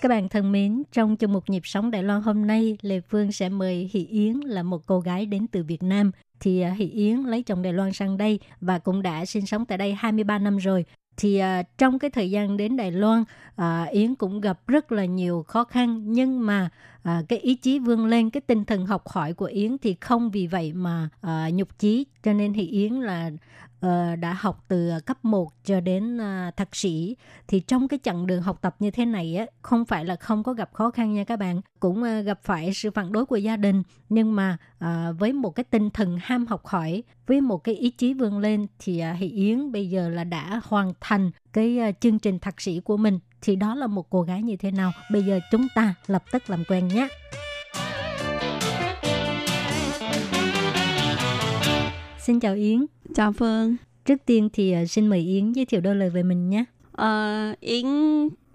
Các bạn thân mến, trong chương mục nhịp sống Đài Loan hôm nay, Lê Phương sẽ mời Hỷ Yến là một cô gái đến từ Việt Nam. Thì à, Hỷ Yến lấy chồng Đài Loan sang đây và cũng đã sinh sống tại đây 23 năm rồi. Thì à, trong cái thời gian đến Đài Loan, à, Yến cũng gặp rất là nhiều khó khăn nhưng mà à, cái ý chí vươn lên, cái tinh thần học hỏi của Yến thì không vì vậy mà à, nhục chí. Cho nên thì Yến là à, đã học từ cấp 1 cho đến à, thạc sĩ. Thì trong cái chặng đường học tập như thế này á không phải là không có gặp khó khăn nha các bạn. Cũng à, gặp phải sự phản đối của gia đình. Nhưng mà à, với một cái tinh thần ham học hỏi với một cái ý chí vươn lên thì à, thì Yến bây giờ là đã hoàn thành cái à, chương trình thạc sĩ của mình thì đó là một cô gái như thế nào bây giờ chúng ta lập tức làm quen nhé Xin chào Yến Chào Phương. Trước tiên thì à, xin mời Yến giới thiệu đôi lời về mình nhé. Ờ, Yến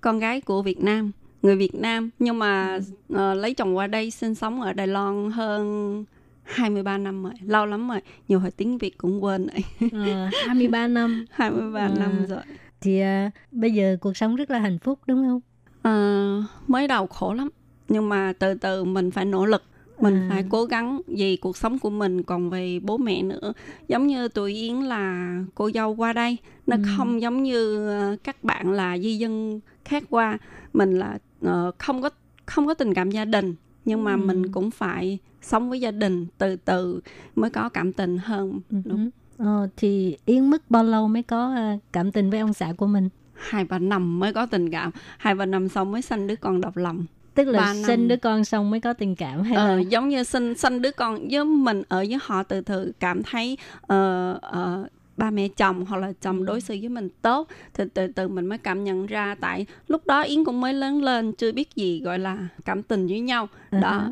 con gái của Việt Nam, người Việt Nam nhưng mà ờ, lấy chồng qua đây sinh sống ở Đài Loan hơn 23 năm rồi, lâu lắm rồi. Nhiều hồi tiếng Việt cũng quên rồi. Ờ, 23 năm 23 À. năm rồi. Thì à, bây giờ cuộc sống rất là hạnh phúc đúng không? Ờ, mới đầu khổ lắm, nhưng mà từ từ mình phải nỗ lực. Mình À. phải cố gắng vì cuộc sống của mình còn về bố mẹ nữa. Giống như tụi Yến là cô dâu qua đây, nó Ừ. không giống như ờ, các bạn là di dân khác qua. Mình là ờ, không có không có tình cảm gia đình, nhưng mà Ừ. mình cũng phải sống với gia đình từ từ mới có cảm tình hơn. Ừ. Đúng. Ờ, thì Yến mất bao lâu mới có à, cảm tình với ông xã của mình? Hai ba năm mới có tình cảm, hai ba năm sau mới sanh đứa con độc lòng. Tức là năm. sinh đứa con xong mới có tình cảm hay Ờ, là giống như sinh sinh đứa con với mình ở với họ từ từ cảm thấy ờ, ờ, ba mẹ chồng hoặc là Ừ. chồng đối xử với mình tốt thì từ từ mình mới cảm nhận ra tại lúc đó yến cũng mới lớn lên chưa biết gì gọi là cảm tình với nhau Ừ đó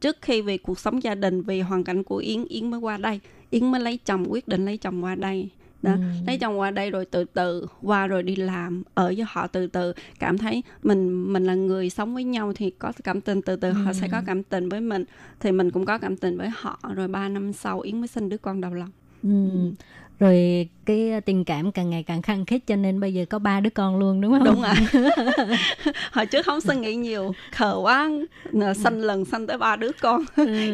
trước khi vì cuộc sống gia đình vì hoàn cảnh của yến yến mới qua đây yến mới lấy chồng quyết định lấy chồng qua đây. Đó Ừ. lấy chồng qua đây rồi từ từ qua rồi đi làm ở với họ từ từ. Cảm thấy mình mình là người sống với nhau thì có cảm tình từ từ họ sẽ có cảm tình với mình. Thì mình cũng có cảm tình với họ. Rồi ba năm sau yến mới sinh đứa con đầu lòng. Ừ. Rồi cái à, tình cảm càng ngày càng khăng khít cho nên bây giờ có ba đứa con luôn đúng không? đúng rồi hồi trước không suy nghĩ nhiều khờ quá Nờ, sanh lần sanh tới ba đứa con.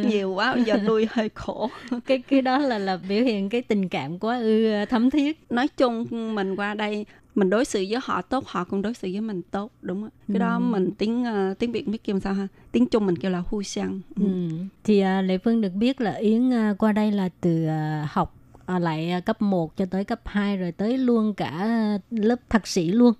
Nhiều quá giờ nuôi hơi khổ. Cái cái đó là là biểu hiện cái tình cảm quá ư thấm thiết. nói chung mình qua đây mình đối xử với họ tốt họ cũng đối xử với mình tốt đúng không cái đó mình tiếng ờ, tiếng việt biết kêu sao ha? Tiếng trung mình kêu là hu sang Ừ. Thì à, Lệ Phương được biết là Yến à, qua đây là từ à, học à, lại à, cấp 1 cho tới cấp 2 rồi tới luôn cả lớp thạc sĩ luôn.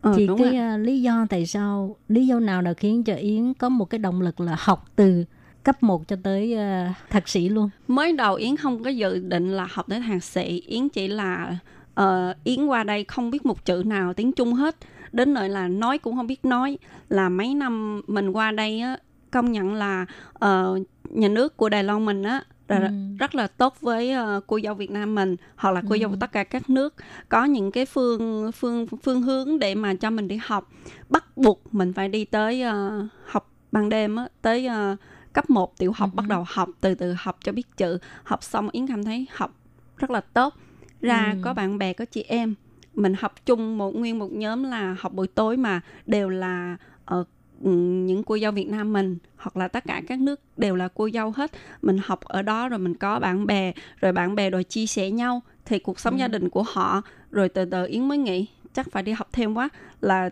Ờ, thì cái à, lý do tại sao lý do nào đã khiến cho Yến có một cái động lực là học từ cấp 1 cho tới à, thạc sĩ luôn. mới đầu yến không có dự định là học tới thạc sĩ yến chỉ là ờ, yến qua đây không biết một chữ nào tiếng trung hết đến nơi là nói cũng không biết nói là mấy năm mình qua đây á công nhận là ờ, nhà nước của đài loan mình á là Ừ. rất là tốt với ờ, cô dâu Việt Nam mình hoặc là cô dâu của tất cả các nước. Có những cái phương phương phương hướng để mà cho mình đi học. Bắt buộc mình phải đi tới ờ, học ban đêm á tới ờ, cấp 1 tiểu học bắt đầu học từ từ học cho biết chữ. Học xong yến cảm thấy học rất là tốt. Ra Ừ. có bạn bè có chị em mình học chung một nguyên một nhóm là học buổi tối mà đều là ừ, những cô dâu Việt Nam mình hoặc là tất cả các nước đều là cô dâu hết mình học ở đó rồi mình có bạn bè rồi bạn bè rồi chia sẻ nhau thì cuộc sống Ừ. gia đình của họ rồi từ từ Yến mới nghĩ chắc phải đi học thêm quá là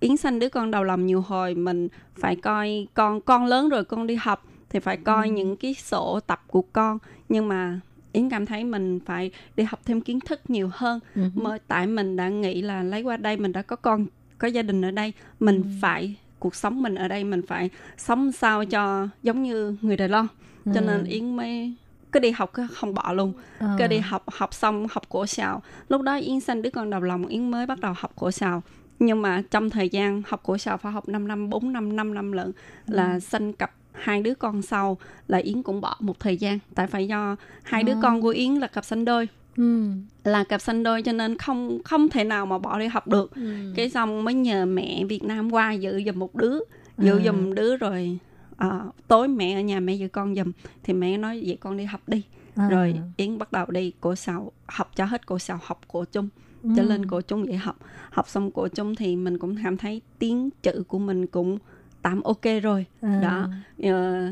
Yến sanh đứa con đầu lòng nhiều hồi mình phải coi con con lớn rồi con đi học thì phải coi Ừ. những cái sổ tập của con nhưng mà Yến cảm thấy mình phải đi học thêm kiến thức nhiều hơn Ừ. mới tại mình đã nghĩ là lấy qua đây mình đã có con có gia đình ở đây mình Ừ. phải cuộc sống mình ở đây mình phải sống sao cho giống như người Đài Loan cho Ừ. nên Yến mới cứ đi học cứ không bỏ luôn Ờ. cứ đi học học xong học cổ xào lúc đó Yến sinh đứa con đầu lòng Yến mới bắt đầu học cổ xào nhưng mà trong thời gian học cổ xào phải học 5 năm 4 năm 5 năm lận Ừ. là sinh cặp hai đứa con sau là Yến cũng bỏ một thời gian tại phải do hai đứa Ờ. con của Yến là cặp sinh đôi Ừ. là cặp sinh đôi cho nên không không thể nào mà bỏ đi học được Ừ. cái xong mới nhờ mẹ Việt Nam qua giữ giùm một đứa giữ À. giùm đứa rồi ờ, tối mẹ ở nhà mẹ giữ con giùm thì mẹ nói vậy con đi học đi À. rồi Yến bắt đầu đi cổ sào học cho hết cổ sào học cổ chung Ừ. cho lên cổ chung vậy học học xong cổ chung thì mình cũng cảm thấy tiếng chữ của mình cũng tạm ok rồi À. đó Ờ,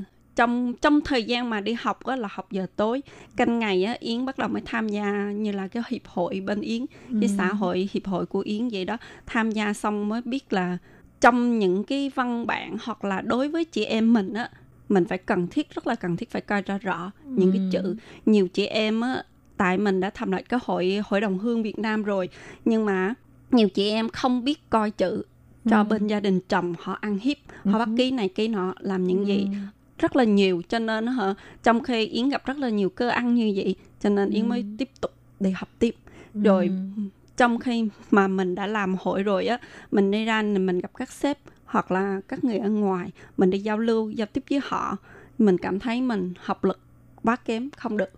trong trong thời gian mà đi học á, là học giờ tối canh ngày á, Yến bắt đầu mới tham gia như là cái hiệp hội bên Yến cái Ừ. xã hội hiệp hội của Yến vậy đó tham gia xong mới biết là trong những cái văn bản hoặc là đối với chị em mình á mình phải cần thiết rất là cần thiết phải coi ra rõ những cái Ừ. chữ nhiều chị em á tại mình đã thành lập cái hội hội đồng hương Việt Nam rồi nhưng mà nhiều chị em không biết coi chữ cho Ừ. bên gia đình chồng họ ăn hiếp họ bắt Ừ. ký này ký nọ làm những gì Ừ. rất là nhiều cho nên hả trong khi Yến gặp rất là nhiều cơ ăn như vậy cho nên Yến Ừ. mới tiếp tục đi học tiếp rồi Ừ. trong khi mà mình đã làm hội rồi á mình đi ra mình gặp các sếp hoặc là các người ở ngoài mình đi giao lưu giao tiếp với họ mình cảm thấy mình học lực quá kém không được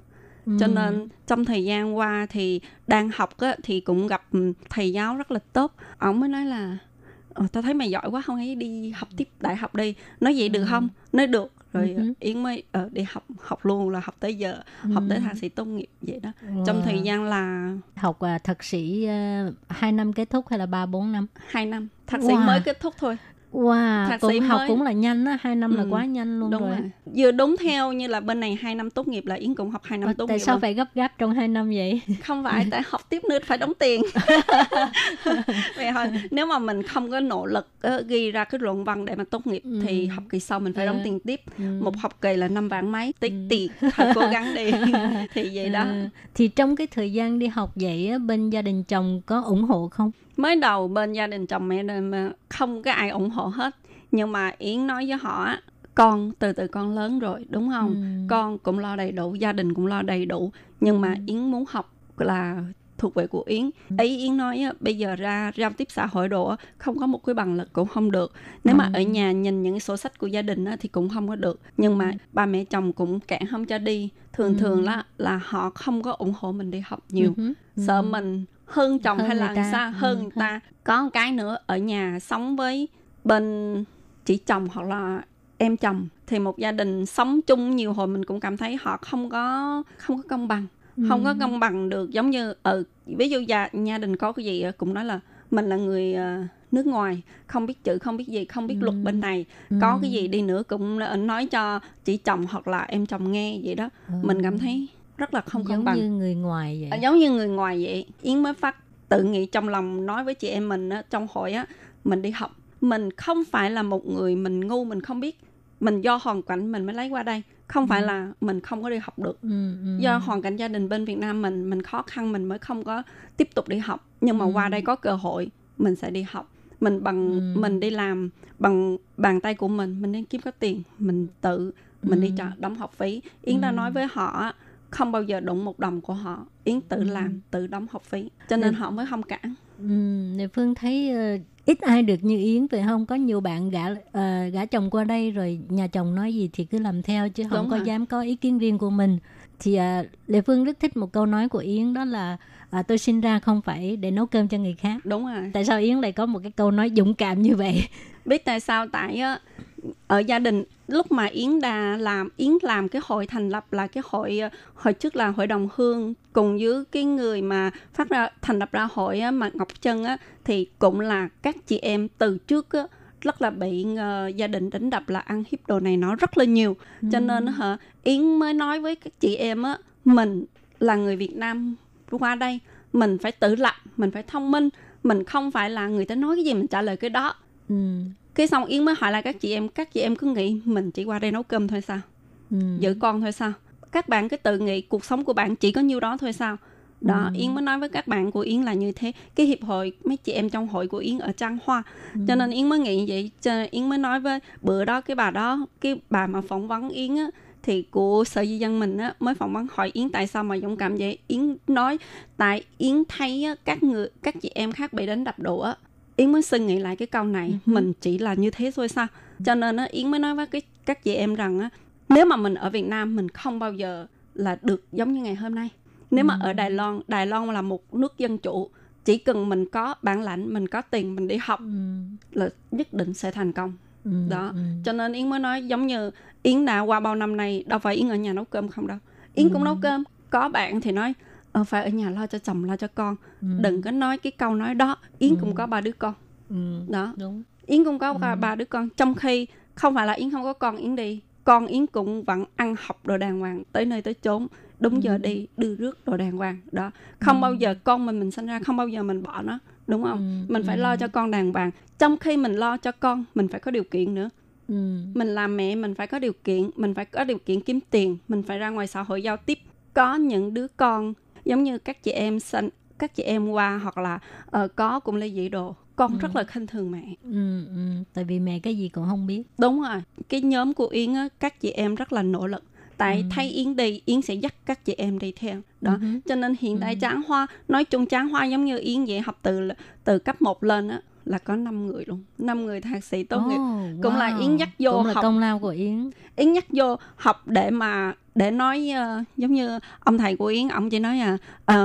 cho Ừ. nên trong thời gian qua thì đang học á, thì cũng gặp ừ, thầy giáo rất là tốt ông mới nói là ờ, tao thấy mày giỏi quá không ấy đi học tiếp đại học đi nói vậy được Ừ. không nói được rồi Ừ. yến mới ờ, đi học học luôn là học tới giờ học tới thạc sĩ tốt nghiệp vậy đó trong Wow. thời gian là học à, thạc sĩ à, hai năm kết thúc hay là ba bốn năm hai năm thạc sĩ Wow. mới kết thúc thôi wow Thạc sĩ học mới. cũng là nhanh á hai năm là Ừ, quá nhanh luôn đúng rồi, rồi vừa đúng theo như là bên này hai năm tốt nghiệp là yến cũng học hai năm Ờ, tốt tại nghiệp sao luôn. phải gấp gáp trong hai năm vậy không phải tại học tiếp nữa phải đóng tiền vậy thôi nếu mà mình không có nỗ lực ờ, ghi ra cái luận văn để mà tốt nghiệp Ừ. thì học kỳ sau mình phải đóng Ờ. tiền tiếp Ừ. một học kỳ là năm vạn mấy tiết Ừ. tiền phải cố gắng đi thì vậy đó À, thì trong cái thời gian đi học vậy á, bên gia đình chồng có ủng hộ không mới đầu bên gia đình chồng mẹ mà không có ai ủng hộ hết nhưng mà yến nói với họ á, con từ từ con lớn rồi đúng không Ừ. con cũng lo đầy đủ gia đình cũng lo đầy đủ nhưng mà Ừ. yến muốn học là thuộc về của yến ấy yến nói á, bây giờ ra giao tiếp xã hội đồ á, không có một cái bằng lực cũng không được nếu mà Ừ. ở nhà nhìn những cái sổ sách của gia đình á, thì cũng không có được nhưng mà Ừ. ba mẹ chồng cũng cản không cho đi thường Ừ. thường là là họ không có ủng hộ mình đi học nhiều Ừ. sợ mình hơn chồng Hơn hay là ta. sao hơn Ừ, người ta có một cái nữa ở nhà sống với bên chị chồng hoặc là em chồng thì một gia đình sống chung nhiều hồi mình cũng cảm thấy họ không có không có công bằng không có Ừ. công bằng được giống như ở ví dụ gia gia đình có cái gì cũng nói là mình là người ờ, nước ngoài không biết chữ không biết gì không biết Ừ. luật bên này Ừ. có cái gì đi nữa cũng nói cho chị chồng hoặc là em chồng nghe vậy đó Ừ. mình cảm thấy rất là không công giống bằng như người ngoài vậy À, giống như người ngoài vậy yến mới phát tự nghĩ trong lòng nói với chị em mình á, trong hội á mình đi học mình không phải là một người mình ngu mình không biết mình do hoàn cảnh mình mới lấy qua đây không phải Ừ. là mình không có đi học được ừ, ừ. do hoàn cảnh gia đình bên Việt Nam mình mình khó khăn mình mới không có tiếp tục đi học nhưng mà Ừ. qua đây có cơ hội mình sẽ đi học mình bằng Ừ. mình đi làm bằng bàn tay của mình mình nên kiếm có tiền mình tự mình đi Ừ. trả đóng học phí yến đã Ừ. nói với họ không bao giờ đụng một đồng của họ yến tự Ừ. làm tự đóng học phí cho nên Ừ. họ mới không cản Ừ, Phương thấy ờ, ít ai được như Yến phải không? Có nhiều bạn gả ờ, gả chồng qua đây rồi nhà chồng nói gì thì cứ làm theo chứ không Đúng có rồi. dám có ý kiến riêng của mình. Thì uh, Lệ Phương rất thích một câu nói của Yến đó là à, tôi sinh ra không phải để nấu cơm cho người khác. đúng rồi Tại sao Yến lại có một cái câu nói dũng cảm như vậy? biết tại sao tại á ở gia đình lúc mà yến đã làm yến làm cái hội thành lập là cái hội ờ, hồi trước là hội đồng hương. Cùng với cái người mà phát ra thành lập ra hội á, mà ngọc trân á thì cũng là các chị em từ trước á rất là bị ờ, gia đình đánh đập là ăn hiếp đồ này nó rất là nhiều. Cho nên hả yến mới nói với các chị em á mình là người việt nam qua đây mình phải tự lập mình phải thông minh mình không phải là người ta nói cái gì mình trả lời cái đó. Ừ, cái xong yến mới hỏi lại các chị em các chị em cứ nghĩ mình chỉ qua đây nấu cơm thôi sao? Ừ, giữ con thôi sao? Các bạn cứ tự nghĩ cuộc sống của bạn chỉ có nhiêu đó thôi sao? Đó Ừ. yến mới nói với các bạn của yến là như thế. Cái hiệp hội mấy chị em trong hội của yến ở trang hoa. Ừ. cho nên yến mới nghĩ vậy. Cho nên yến mới nói với bữa đó cái bà đó cái bà mà phỏng vấn yến á thì của sở di dân mình á mới phỏng vấn hỏi yến tại sao mà dũng cảm vậy. Yến nói tại yến thấy á, các người các chị em khác bị đánh đập đũa yến mới suy nghĩ lại cái câu này Ừ. mình chỉ là như thế thôi sao cho nên á yến mới nói với cái các chị em rằng á nếu mà mình ở việt nam mình không bao giờ là được giống như ngày hôm nay nếu mà Ừ. ở đài loan đài loan là một nước dân chủ chỉ cần mình có bản lãnh mình có tiền mình đi học Ừ. là nhất định sẽ thành công Ừ. đó cho nên yến mới nói giống như yến đã qua bao năm nay đâu phải yến ở nhà nấu cơm không đâu yến cũng nấu cơm có bạn thì nói ờ, phải ở nhà lo cho chồng lo cho con Ừ. đừng có nói cái câu nói đó yến Ừ. cũng có ba đứa con Ừ. đó đúng yến cũng có ba Ừ. ba đứa con trong khi không phải là yến không có con yến đi con yến cũng vẫn ăn học đồ đàng hoàng tới nơi tới chốn đúng giờ Ừ. đi đưa rước đồ đàng hoàng đó không Ừ. bao giờ con mình mình sinh ra không bao giờ mình bỏ nó đúng không Ừ. mình phải Ừ. lo cho con đàng hoàng trong khi mình lo cho con mình phải có điều kiện nữa Ừ. mình làm mẹ mình phải có điều kiện mình phải có điều kiện kiếm tiền mình phải ra ngoài xã hội giao tiếp có những đứa con giống như các chị em sinh các chị em qua hoặc là ờ, có cũng ly dị đồ con Ừ. rất là khinh thường mẹ Ừ. Ừ. tại vì mẹ cái gì cũng không biết đúng rồi cái nhóm của yến á các chị em rất là nỗ lực tại Ừ. thấy yến đi yến sẽ dắt các chị em đi theo đó Ừ. cho nên hiện tại Ừ. tráng hoa nói chung tráng hoa giống như yến vậy học từ từ cấp 1 lên á là có 5 người luôn 5 người thạc sĩ tốt nghiệp Oh, Cũng là wow. Yến dắt vô cũng là học. công lao của Yến Yến nhắc vô học để mà để nói uh, giống như ông thầy của Yến ông chỉ nói là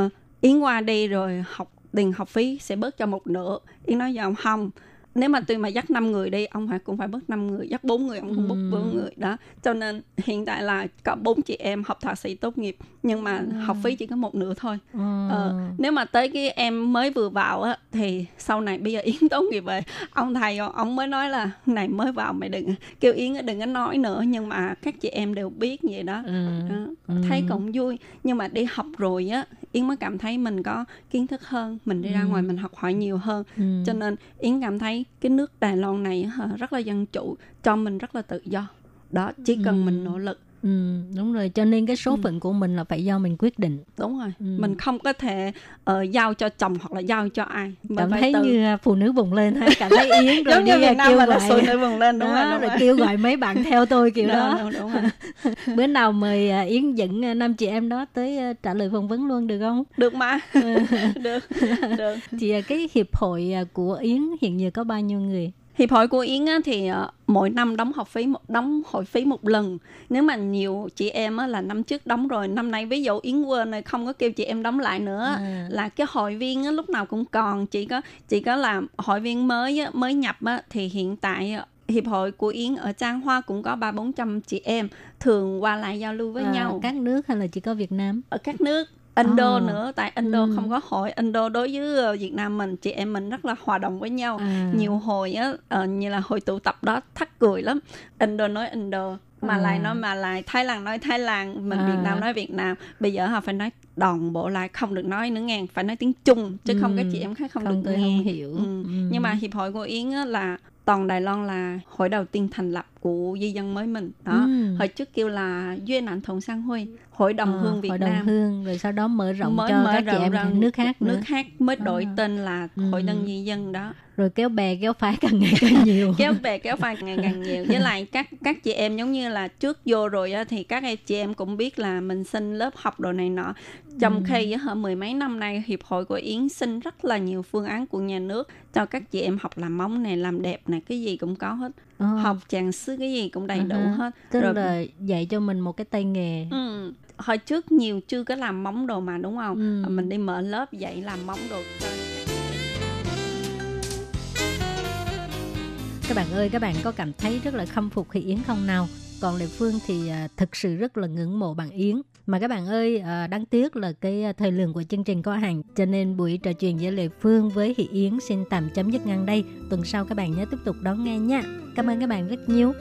uh, Yến qua đi rồi học tiền học phí sẽ bớt cho một nửa. Yến nói với ông không nếu mà tuy mà dắt 5 người đi ông phải cũng phải bớt 5 người dắt 4 người ông cũng bớt Ừ. 4 người đó cho nên hiện tại là có bốn chị em học thạc sĩ tốt nghiệp nhưng mà Ừ. học phí chỉ có một nửa thôi Ờ. Ờ, nếu mà tới cái em mới vừa vào á thì sau này bây giờ yến tốt nghiệp rồi ông thầy ông mới nói là này mới vào mày đừng kêu yến đừng có nói nữa nhưng mà các chị em đều biết vậy đó Ừ. đó, Ừ. thấy cũng vui nhưng mà đi học rồi á yến mới cảm thấy mình có kiến thức hơn mình đi ra Ừ. ngoài mình học hỏi nhiều hơn Ừ. cho nên yến cảm thấy cái nước đài loan này rất là dân chủ cho mình rất là tự do đó chỉ cần Ừ. mình nỗ lực Ừ, đúng rồi. Cho nên cái số Ừ. phận của mình là phải do mình quyết định. Đúng rồi. Ừ. mình không có thể ờ, giao cho chồng hoặc là giao cho ai. Mình cảm phải thấy tự như à, phụ nữ vùng lên hay cảm thấy yến rồi giống đi như Việt Nam kêu gọi sôi nổi vừng lên đúng đó, rồi đúng rồi rồi. kêu gọi mấy bạn theo tôi kiểu Đó, đó. đúng, đúng rồi. bữa nào mời à, yến dẫn à, năm chị em đó tới trả lời phỏng vấn luôn được không? Được mà. Được được. Thì cái hiệp hội của yến hiện giờ có bao nhiêu người hiệp hội của yến á, thì ờ, mỗi năm đóng học phí một đóng hội phí một lần. Nếu mà nhiều chị em á, là năm trước đóng rồi năm nay ví dụ yến quên này không có kêu chị em đóng lại nữa. À. là cái hội viên á, lúc nào cũng còn chỉ có chỉ có làm hội viên mới á, mới nhập á, thì hiện tại á, hiệp hội của yến ở trang hoa cũng có ba bốn trăm chị em thường qua lại giao lưu với À, nhau. các nước hay là chỉ có việt nam? Ở các nước Indo À. nữa tại Indo Ừ. không có hội Indo đối với ờ, Việt Nam mình chị em mình rất là hòa đồng với nhau à. nhiều hồi á ờ, như là hồi tụ tập đó thắt cười lắm Indo nói Indo mà À. lại nói mà lại Thái Lan nói Thái Lan mình À. Việt Nam nói Việt Nam bây giờ họ phải nói đồng bộ lại không được nói nữa nghe phải nói tiếng Trung chứ không Ừ. các chị em khác không, không được nghe không hiểu Ừ. Ừ. nhưng mà hiệp hội của Yến á, là toàn Đài Loan là hội đầu tiên thành lập của di dân mới mình đó Ừ. hồi trước kêu là duyên ảnh thùng sang huy hội đồng Ờ, hương Việt hội Nam đồng hương rồi sau đó mở rộng mới cho mở các chị rộng em ra nước khác nữa nước khác mới đổi À. tên là Ừ. hội đồng di dân đó rồi kéo bè kéo phái càng ngày càng nhiều kéo về kéo phai ngày càng nhiều với lại các các chị em giống như là trước vô rồi á, thì các em chị em cũng biết là mình xin lớp học đồ này nọ trong Ừ. khi hả mười mấy năm nay hiệp hội của yến xin rất là nhiều phương án của nhà nước cho các chị em học làm móng này làm đẹp này cái gì cũng có hết Ờ, học chàng sứ cái gì cũng đầy đủ À ha. hết. Tức rồi là dạy cho mình một cái tay nghề. Ừ, hồi trước nhiều chưa có làm móng đồ mà đúng không? Ừ. mình đi mở lớp dạy làm móng đồ cho các bạn ơi các bạn có cảm thấy rất là khâm phục Thị Yến không nào? Còn Lệ Phương thì à, thực sự rất là ngưỡng mộ bạn Yến mà các bạn ơi ờ, đáng tiếc là cái ờ, thời lượng của chương trình có hạn, cho nên buổi trò chuyện giữa Lệ Phương với hỷ Yến xin tạm chấm dứt ngang đây. Tuần sau các bạn nhớ tiếp tục đón nghe nha. Cảm ơn các bạn rất nhiều.